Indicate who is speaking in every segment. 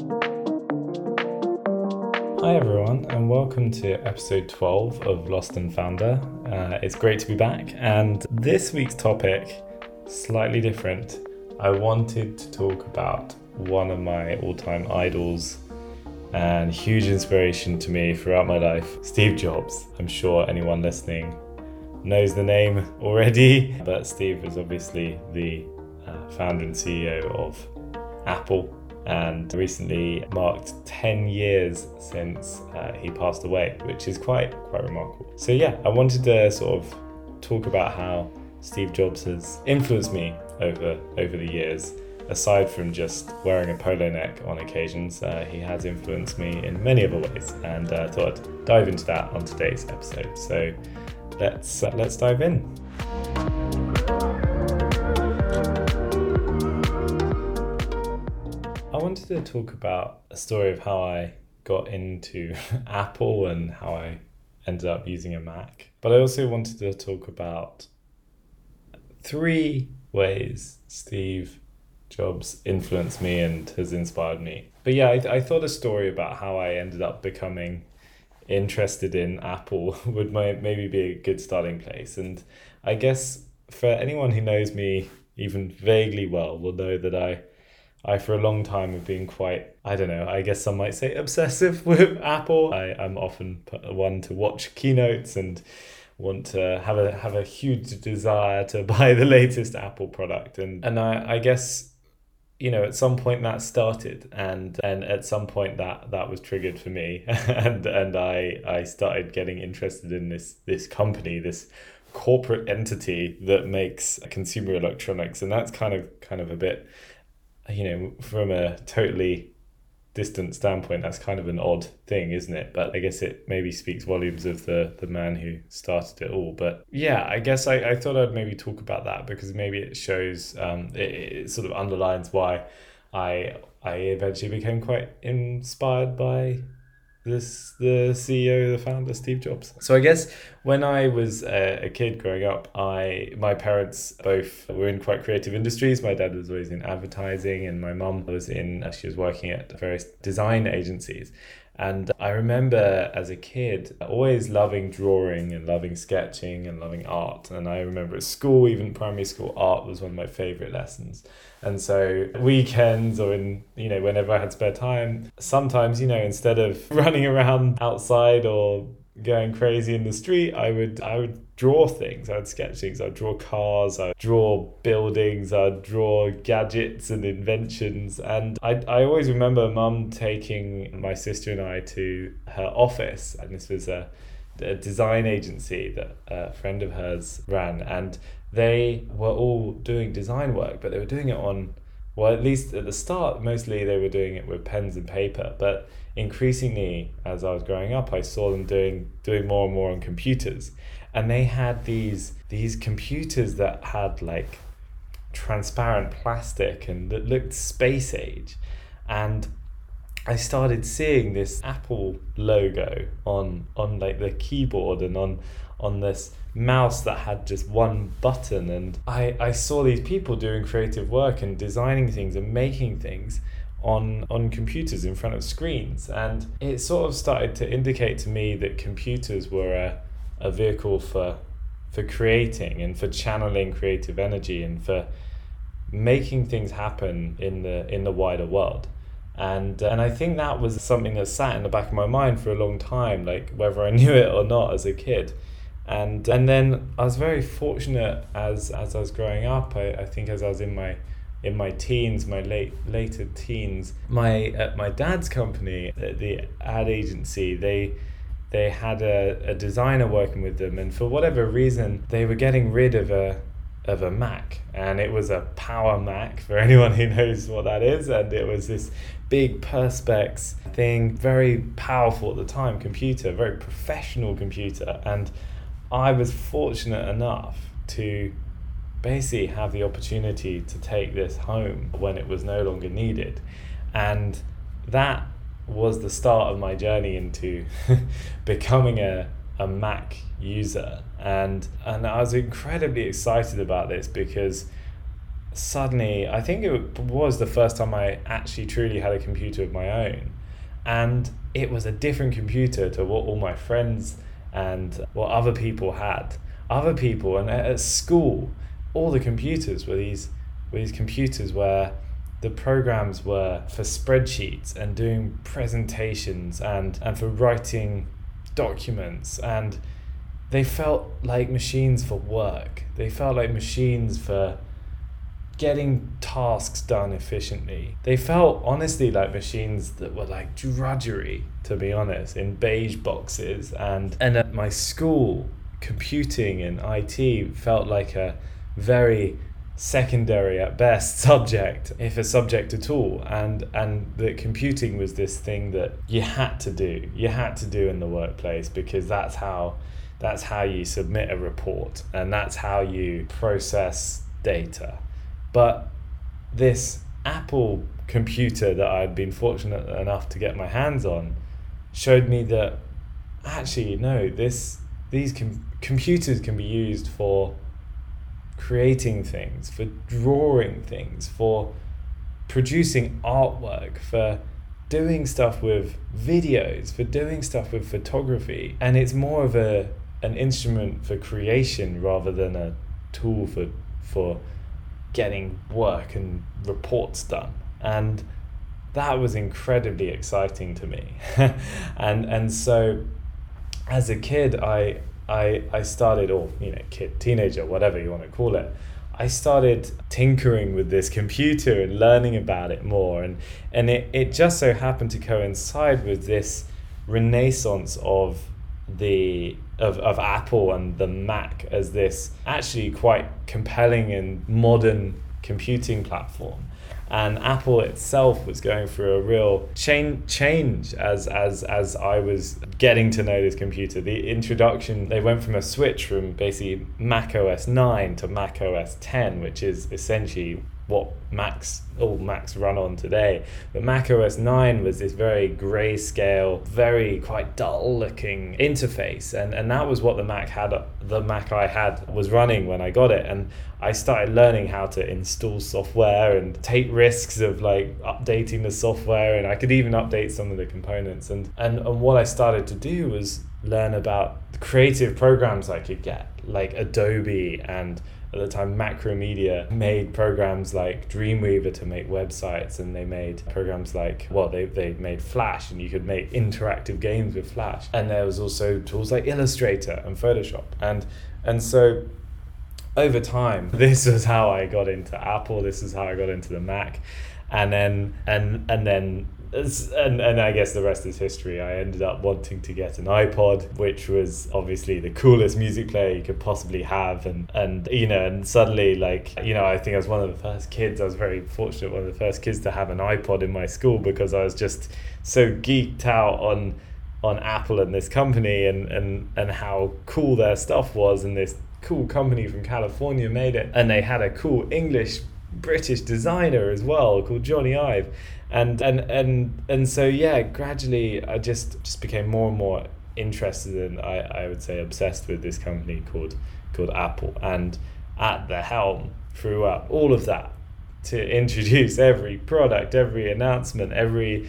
Speaker 1: Hi, everyone, and welcome to episode 12 of Lost and Founder. Uh, it's great to be back, and this week's topic, slightly different. I wanted to talk about one of my all time idols and huge inspiration to me throughout my life, Steve Jobs. I'm sure anyone listening knows the name already, but Steve was obviously the uh, founder and CEO of Apple and recently marked 10 years since uh, he passed away, which is quite quite remarkable. So yeah, I wanted to sort of talk about how Steve Jobs has influenced me over over the years. Aside from just wearing a polo neck on occasions, uh, he has influenced me in many other ways, and uh, thought I'd dive into that on today's episode. So let's uh, let's dive in. To talk about a story of how I got into Apple and how I ended up using a Mac. But I also wanted to talk about three ways Steve Jobs influenced me and has inspired me. But yeah, I, I thought a story about how I ended up becoming interested in Apple would maybe be a good starting place. And I guess for anyone who knows me even vaguely well will know that I I for a long time have been quite I don't know I guess some might say obsessive with Apple. I I'm often one to watch keynotes and want to have a have a huge desire to buy the latest Apple product. And and I I guess you know at some point that started and and at some point that that was triggered for me. And and I I started getting interested in this this company this corporate entity that makes consumer electronics. And that's kind of kind of a bit you know, from a totally distant standpoint, that's kind of an odd thing, isn't it? But I guess it maybe speaks volumes of the the man who started it all. But yeah, I guess I, I thought I'd maybe talk about that because maybe it shows um, it, it sort of underlines why I I eventually became quite inspired by this the CEO, the founder, Steve Jobs. So I guess when I was a, a, kid growing up, I my parents both were in quite creative industries. My dad was always in advertising, and my mum was in as she was working at various design agencies. And I remember as a kid always loving drawing and loving sketching and loving art. And I remember at school, even primary school, art was one of my favorite lessons. And so weekends or in, you know, whenever I had spare time, sometimes, you know, instead of running around outside or going crazy in the street, I would I would draw things. I'd sketch things. I'd draw cars. I'd draw buildings. I'd draw gadgets and inventions. And I I always remember mum taking my sister and I to her office, and this was a, a design agency that a friend of hers ran, and they were all doing design work, but they were doing it on well, at least at the start, mostly they were doing it with pens and paper, but increasingly as I was growing up, I saw them doing doing more and more on computers, and they had these these computers that had like transparent plastic and that looked space age, and I started seeing this Apple logo on on like the keyboard and on on this mouse that had just one button. And I, I saw these people doing creative work and designing things and making things on on computers in front of screens. And it sort of started to indicate to me that computers were a, a vehicle for for creating and for channeling creative energy and for making things happen in the in the wider world. And uh, and I think that was something that sat in the back of my mind for a long time like whether I knew it or not as a kid. And and then I was very fortunate as as I was growing up. I, I think as I was in my in my teens, my late later teens, my at my dad's company, the, the ad agency, they they had a, a designer working with them, and for whatever reason, they were getting rid of a of a Mac, and it was a Power Mac for anyone who knows what that is, and it was this big perspex thing, very powerful at the time computer, very professional computer, and I was fortunate enough to basically have the opportunity to take this home when it was no longer needed. And that was the start of my journey into becoming a, a Mac user. And, and I was incredibly excited about this because suddenly, I think it was the first time I actually truly had a computer of my own. And it was a different computer to what all my friends and what other people had. Other people, and at school, all the computers were these, were these computers where the programs were for spreadsheets and doing presentations and, and for writing documents and they felt like machines for work. They felt like machines for getting tasks done efficiently. They felt honestly like machines that were like drudgery, to be honest, in beige boxes. And and at my school, computing and IT felt like a very secondary at best subject if a subject at all. And and that computing was this thing that you had to do. You had to do in the workplace because that's how that's how you submit a report and that's how you process data. But this apple computer that i'd been fortunate enough to get my hands on showed me that actually no this these com- computers can be used for creating things, for drawing things, for producing artwork, for doing stuff with videos, for doing stuff with photography. And it's more of a an instrument for creation rather than a tool for for getting work and reports done. And that was incredibly exciting to me. and and so as a kid I I, I started, or you know, kid, teenager, whatever you want to call it, I started tinkering with this computer and learning about it more. And, and it, it just so happened to coincide with this renaissance of the of, of Apple and the Mac as this actually quite compelling and modern computing platform and Apple itself was going through a real chain change as as as I was getting to know this computer. The introduction they went from a switch from basically Mac OS 9 to Mac OS 10, which is essentially what Macs all Macs run on today. But Mac OS 9 was this very grayscale, very quite dull looking interface. And, and that was what the Mac had the Mac I had was running when I got it. And I started learning how to install software and take risks of like updating the software and I could even update some of the components. And and, and what I started to do was learn about the creative programs I could get, like Adobe and at the time macromedia made programs like dreamweaver to make websites and they made programs like well they, they made flash and you could make interactive games with flash. And there was also tools like illustrator and photoshop. And and so over time this was how i got into apple this is how i got into the mac and then and and then and, and I guess the rest is history. I ended up wanting to get an iPod, which was obviously the coolest music player you could possibly have. And, and you know, and suddenly, like, you know, I think I was one of the first kids, I was very fortunate, one of the first kids to have an iPod in my school because I was just so geeked out on on Apple and this company and, and, and how cool their stuff was and this cool company from California made it. And they had a cool English British designer as well called Jony Ive. And and and and so yeah gradually i just just became more and more interested and i i would say obsessed with this company called called apple. And at the helm throughout all of that to introduce every product every announcement every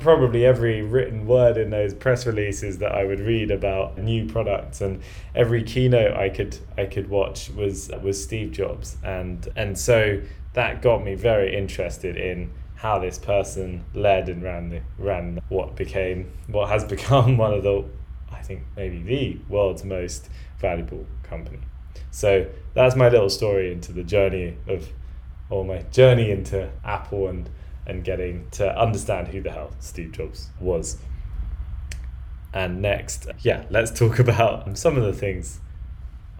Speaker 1: probably every written word in those press releases that I would read about new products and every keynote I could I could watch was was Steve Jobs and and so that got me very interested in how this person led and ran the, ran what became what has become one of the I think maybe the world's most valuable company. So that's my little story into the journey of or my journey into Apple and and getting to understand who the hell Steve Jobs was. And next, yeah, let's talk about some of the things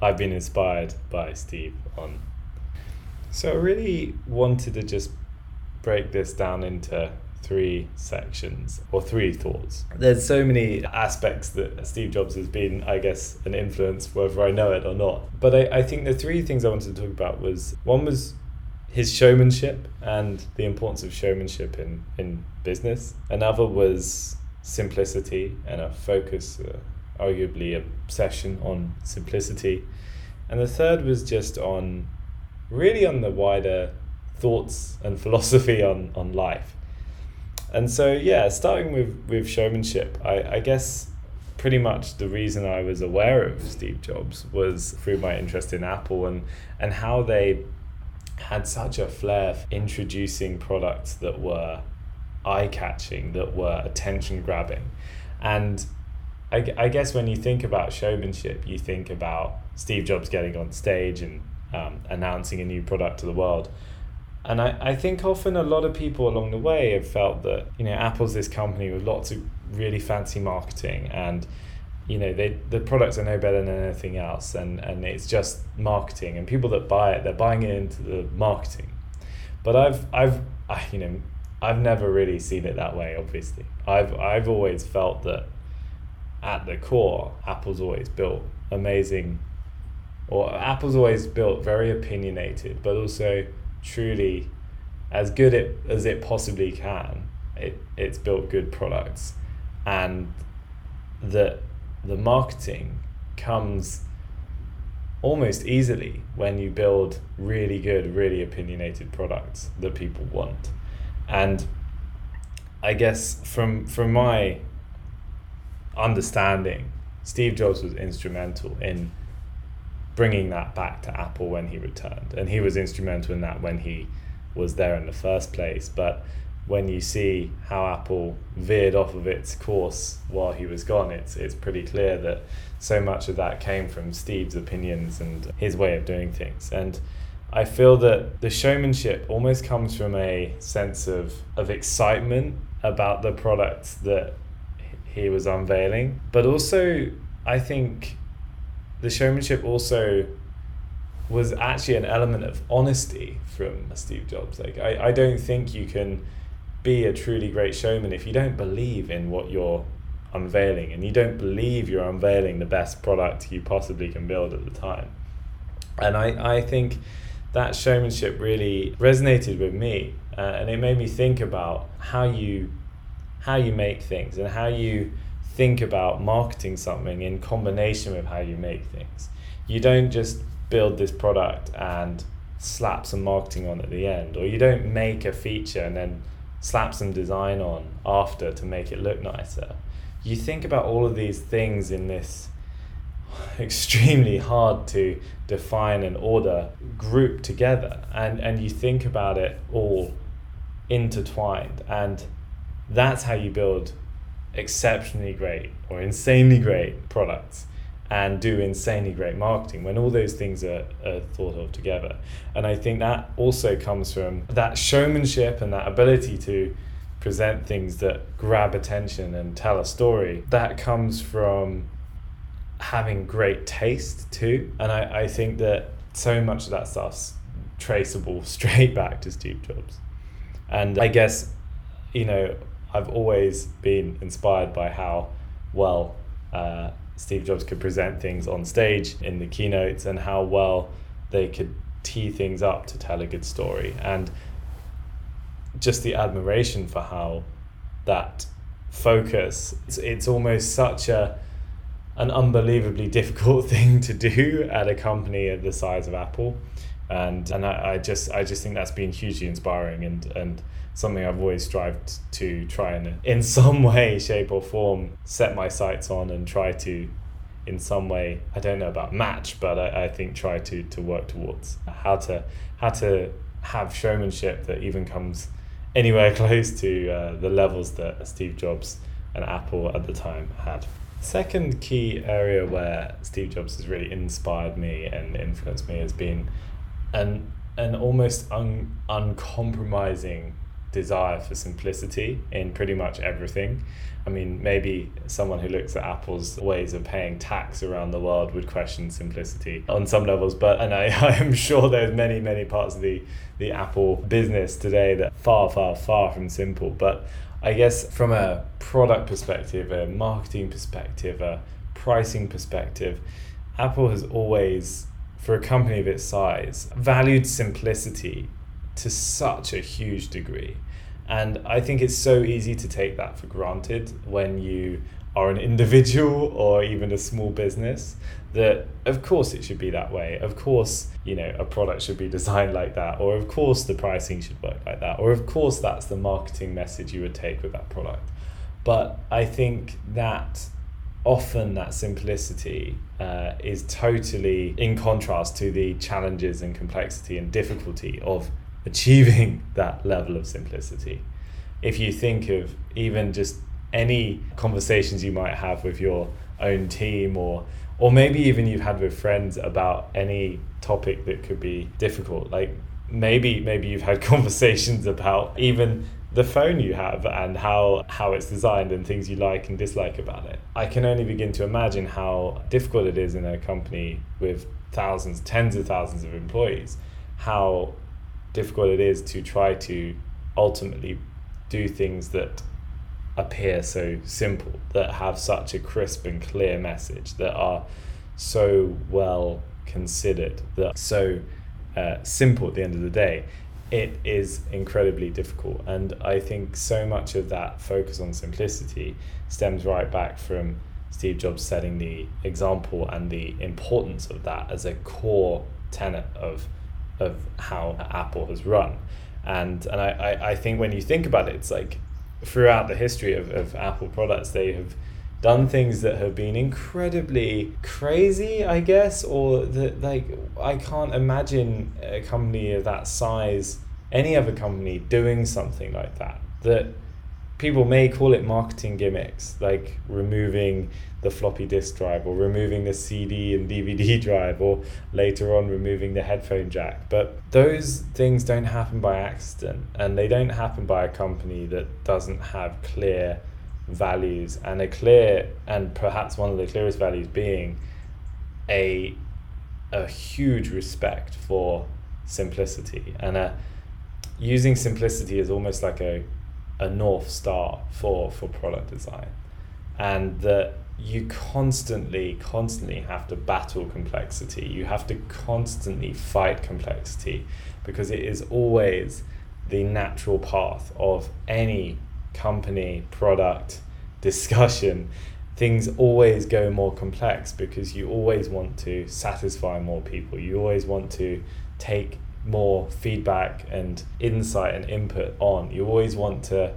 Speaker 1: I've been inspired by Steve on. So I really wanted to just break this down into three sections or three thoughts. There's so many aspects that Steve Jobs has been, I guess, an influence, whether I know it or not. But I, I think the three things I wanted to talk about was one was his showmanship and the importance of showmanship in, in business. Another was simplicity and a focus, uh, arguably obsession on simplicity. And the third was just on really on the wider thoughts and philosophy on, on life. And so, yeah, starting with, with showmanship, I, I guess pretty much the reason I was aware of Steve Jobs was through my interest in Apple and, and how they had such a flair for introducing products that were eye catching, that were attention grabbing. And I, I guess when you think about showmanship, you think about Steve Jobs getting on stage and um, announcing a new product to the world. And I, I think often a lot of people along the way have felt that, you know, Apple's this company with lots of really fancy marketing and, you know, they the products are no better than anything else and, and it's just marketing and people that buy it, they're buying it into the marketing. But I've I've I, you know, I've never really seen it that way, obviously. I've I've always felt that at the core, Apple's always built amazing or Apple's always built very opinionated, but also truly as good it, as it possibly can. It it's built good products, and that the marketing comes almost easily when you build really good, really opinionated products that people want. And I guess from from my understanding, Steve Jobs was instrumental in bringing that back to Apple when he returned. And he was instrumental in that when he was there in the first place. But when you see how Apple veered off of its course while he was gone, it's it's pretty clear that so much of that came from Steve's opinions and his way of doing things. And I feel that the showmanship almost comes from a sense of, of excitement about the products that he was unveiling. But also I think the showmanship also was actually an element of honesty from Steve Jobs. Like I, I don't think you can be a truly great showman if you don't believe in what you're unveiling and you don't believe you're unveiling the best product you possibly can build at the time. And I, I think that showmanship really resonated with me uh, and it made me think about how you how you make things and how you think about marketing something in combination with how you make things. You don't just build this product and slap some marketing on at the end, or you don't make a feature and then slap some design on after to make it look nicer. You think about all of these things in this extremely hard to define and order group together and and you think about it all intertwined and that's how you build exceptionally great or insanely great products and do insanely great marketing when all those things are, are thought of together. And I think that also comes from that showmanship and that ability to present things that grab attention and tell a story. That comes from having great taste too. And I, I think that so much of that stuff's traceable straight back to Steve Jobs. And I guess, you know, I've always been inspired by how well uh, Steve Jobs could present things on stage in the keynotes and how well they could tee things up to tell a good story. And just the admiration for how that focus, it's, it's almost such a an unbelievably difficult thing to do at a company of the size of Apple. And and I, I just I just think that's been hugely inspiring and and something I've always strived to try and in some way, shape or form set my sights on and try to in some way I don't know about match, but I, I think try to to work towards how to how to have showmanship that even comes anywhere close to uh, the levels that Steve Jobs and Apple at the time had. Second key area where Steve Jobs has really inspired me and influenced me has been an an almost un, uncompromising desire for simplicity in pretty much everything. I mean, maybe someone who looks at Apple's ways of paying tax around the world would question simplicity on some levels, but and I, I am sure there's many, many parts of the, the Apple business today that far, far, far from simple. But I guess from a product perspective, a marketing perspective, a pricing perspective, Apple has always, for a company of its size, valued simplicity to such a huge degree. And I think it's so easy to take that for granted when you are an individual or even a small business that of course it should be that way. Of course you know a product should be designed like that or of course the pricing should work like that or of course that's the marketing message you would take with that product. But i think that often that simplicity uh, is totally in contrast to the challenges and complexity and difficulty of achieving that level of simplicity. If you think of even just any conversations you might have with your own team or or maybe even you've had with friends about any topic that could be difficult like maybe maybe you've had conversations about even the phone you have and how how it's designed and things you like and dislike about it. I can only begin to imagine how difficult it is in a company with thousands tens of thousands of employees how difficult it is to try to ultimately do things that appear so simple, that have such a crisp and clear message, that are so well considered, that so uh, simple at the end of the day, it is incredibly difficult. And I think so much of that focus on simplicity stems right back from Steve Jobs setting the example and the importance of that as a core tenet of of how Apple has run. And and I, I, I think when you think about it, it's like throughout the history of, of Apple products, they have done things that have been incredibly crazy, I guess, or that like I can't imagine a company of that size, any other company doing something like that. That people may call it marketing gimmicks, like removing the floppy disk drive or removing the CD and DVD drive or later on removing the headphone jack. But those things don't happen by accident and they don't happen by a company that doesn't have clear values and a clear and perhaps one of the clearest values being a a huge respect for simplicity and a using simplicity is almost like a a north star for for product design. And that you constantly constantly have to battle complexity. You have to constantly fight complexity because it is always the natural path of any company product discussion. Things always go more complex because you always want to satisfy more people. You always want to take more feedback and insight and input on. You always want to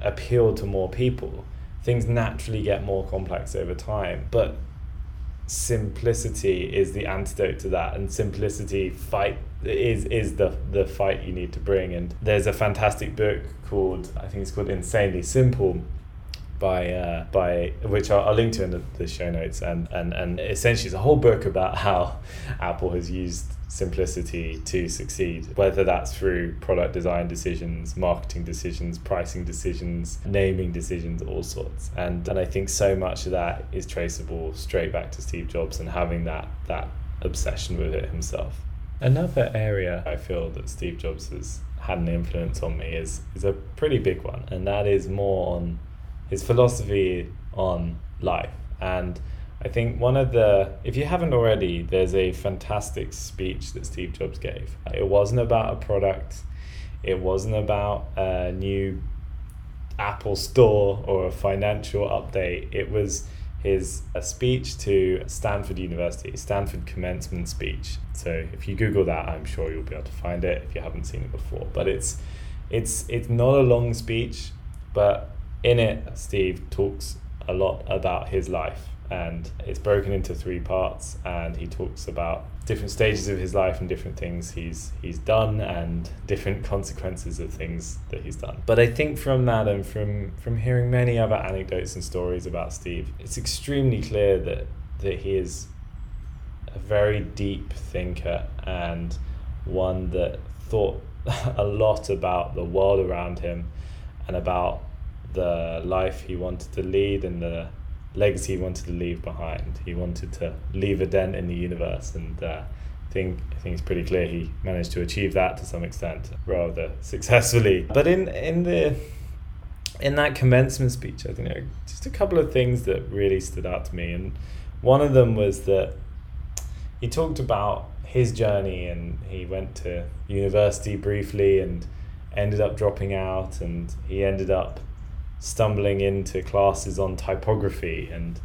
Speaker 1: appeal to more people. Things naturally get more complex over time, but simplicity is the antidote to that and simplicity fight is is the the fight you need to bring and there's a fantastic book called I think it's called Insanely Simple by uh, by which I'll, I'll link to in the, the show notes and, and and essentially it's a whole book about how Apple has used simplicity to succeed whether that's through product design decisions marketing decisions pricing decisions naming decisions all sorts and and I think so much of that is traceable straight back to Steve Jobs and having that that obsession with it himself another area I feel that Steve Jobs has had an influence on me is is a pretty big one and that is more on his philosophy on life. And I think one of the, if you haven't already, there's a fantastic speech that Steve Jobs gave. It wasn't about a product, it wasn't about a new Apple store or a financial update. It was his a speech to Stanford University, Stanford commencement speech. So if you Google that, I'm sure you'll be able to find it if you haven't seen it before. But it's it's it's not a long speech, but in it, Steve talks a lot about his life and it's broken into three parts and he talks about different stages of his life and different things he's he's done and different consequences of things that he's done. But i think from that and from from hearing many other anecdotes and stories about steve it's extremely clear that that he is a very deep thinker and one that thought a lot about the world around him and about the life he wanted to lead and the legacy he wanted to leave behind. He wanted to leave a dent in the universe, and uh, I think I think it's pretty clear he managed to achieve that to some extent, rather successfully. But in in the in that commencement speech, I think there are just a couple of things that really stood out to me, and one of them was that he talked about his journey, and he went to university briefly, and ended up dropping out, and he ended up stumbling into classes on typography. And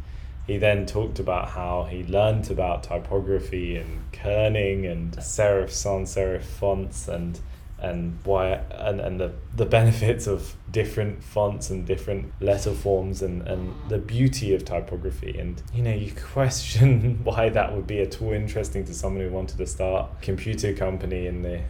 Speaker 1: he then talked about how he learned about typography and kerning and serif sans serif fonts and and why and, and the, the benefits of different fonts and different letter forms and, and the beauty of typography. And you know you question why that would be at all interesting to someone who wanted to start a computer company in the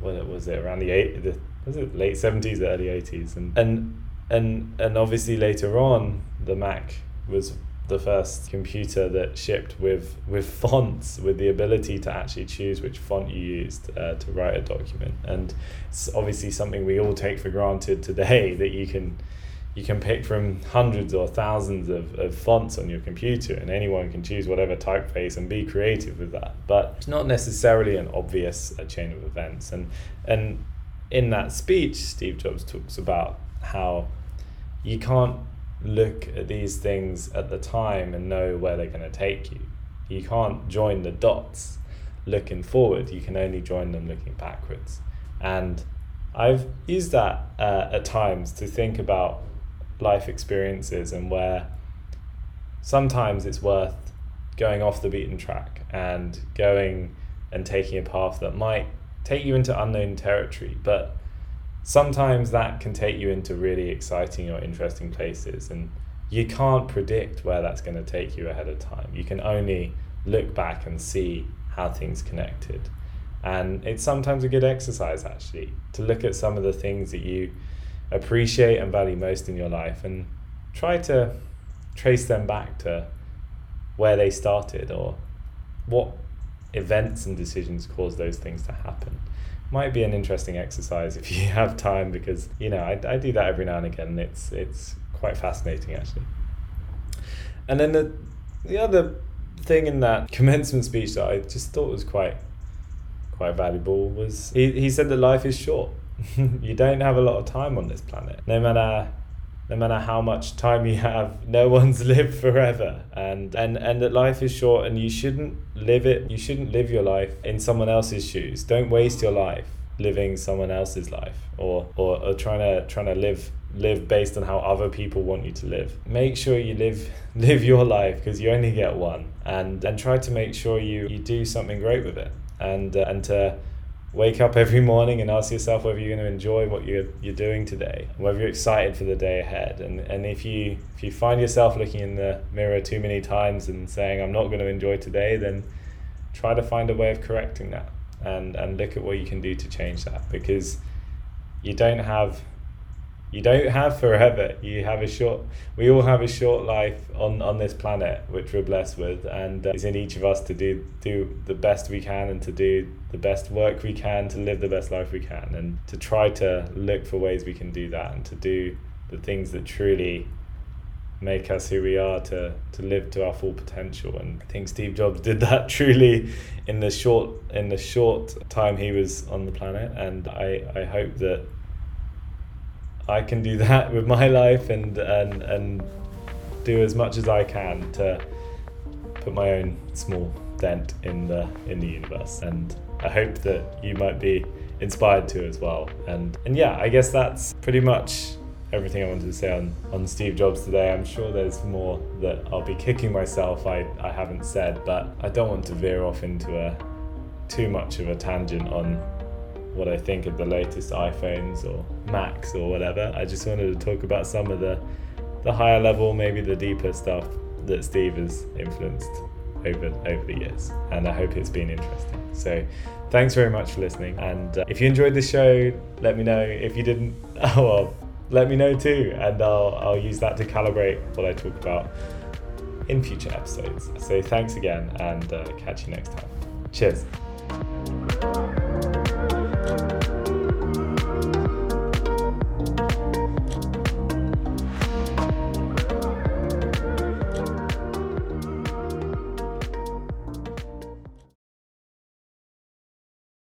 Speaker 1: what was it around the eight the was it late 70s early 80s and and and and obviously later on the mac was the first computer that shipped with with fonts with the ability to actually choose which font you used uh, to write a document. And it's obviously something we all take for granted today that you can you can pick from hundreds or thousands of, of fonts on your computer and anyone can choose whatever typeface and be creative with that. But it's not necessarily an obvious uh, chain of events. And and in that speech steve jobs talks about how you can't look at these things at the time and know where they're going to take you. You can't join the dots looking forward, you can only join them looking backwards. And I've used that uh, at times to think about life experiences and where sometimes it's worth going off the beaten track and going and taking a path that might take you into unknown territory, but sometimes that can take you into really exciting or interesting places and you can't predict where that's going to take you ahead of time. You can only look back and see how things connected. And it's sometimes a good exercise actually to look at some of the things that you appreciate and value most in your life and try to trace them back to where they started or what events and decisions caused those things to happen might be an interesting exercise if you have time because you know I, I do that every now and again it's it's quite fascinating actually. And then the the other thing in that commencement speech that I just thought was quite quite valuable was he, he said that life is short. You don't have a lot of time on this planet no matter no matter how much time you have no one's lived forever. And and and that life is short and you shouldn't live it you shouldn't live your life in someone else's shoes. Don't waste your life living someone else's life or or, or trying to trying to live live based on how other people want you to live. Make sure you live live your life because you only get one. And and try to make sure you you do something great with it. And uh, and to wake up every morning and ask yourself whether you're going to enjoy what you're, you're doing today whether you're excited for the day ahead. And, and if you if you find yourself looking in the mirror too many times and saying i'm not going to enjoy today then try to find a way of correcting that and and look at what you can do to change that. Because you don't have you don't have forever. You have a short. We all have a short life on on this planet, which we're blessed with, and uh, it's in each of us to do do the best we can and to do the best work we can to live the best life we can, and to try to look for ways we can do that and to do the things that truly make us who we are to to live to our full potential and I think Steve Jobs did that truly in the short in the short time he was on the planet and I I hope that I can do that with my life and and and do as much as I can to put my own small dent in the in the universe. And I hope that you might be inspired to as well. And and yeah I guess that's pretty much everything I wanted to say on, on Steve Jobs today. I'm sure there's more that I'll be kicking myself. I, I haven't said, but I don't want to veer off into a too much of a tangent on what I think of the latest iPhones or Macs or whatever. I just wanted to talk about some of the the higher level, maybe the deeper stuff that Steve has influenced over over the years, and I hope it's been interesting. So, thanks very much for listening. And uh, if you enjoyed the show, let me know. If you didn't, oh well, let me know too, and I'll I'll use that to calibrate what I talk about in future episodes. So thanks again, and uh, catch you next time. Cheers.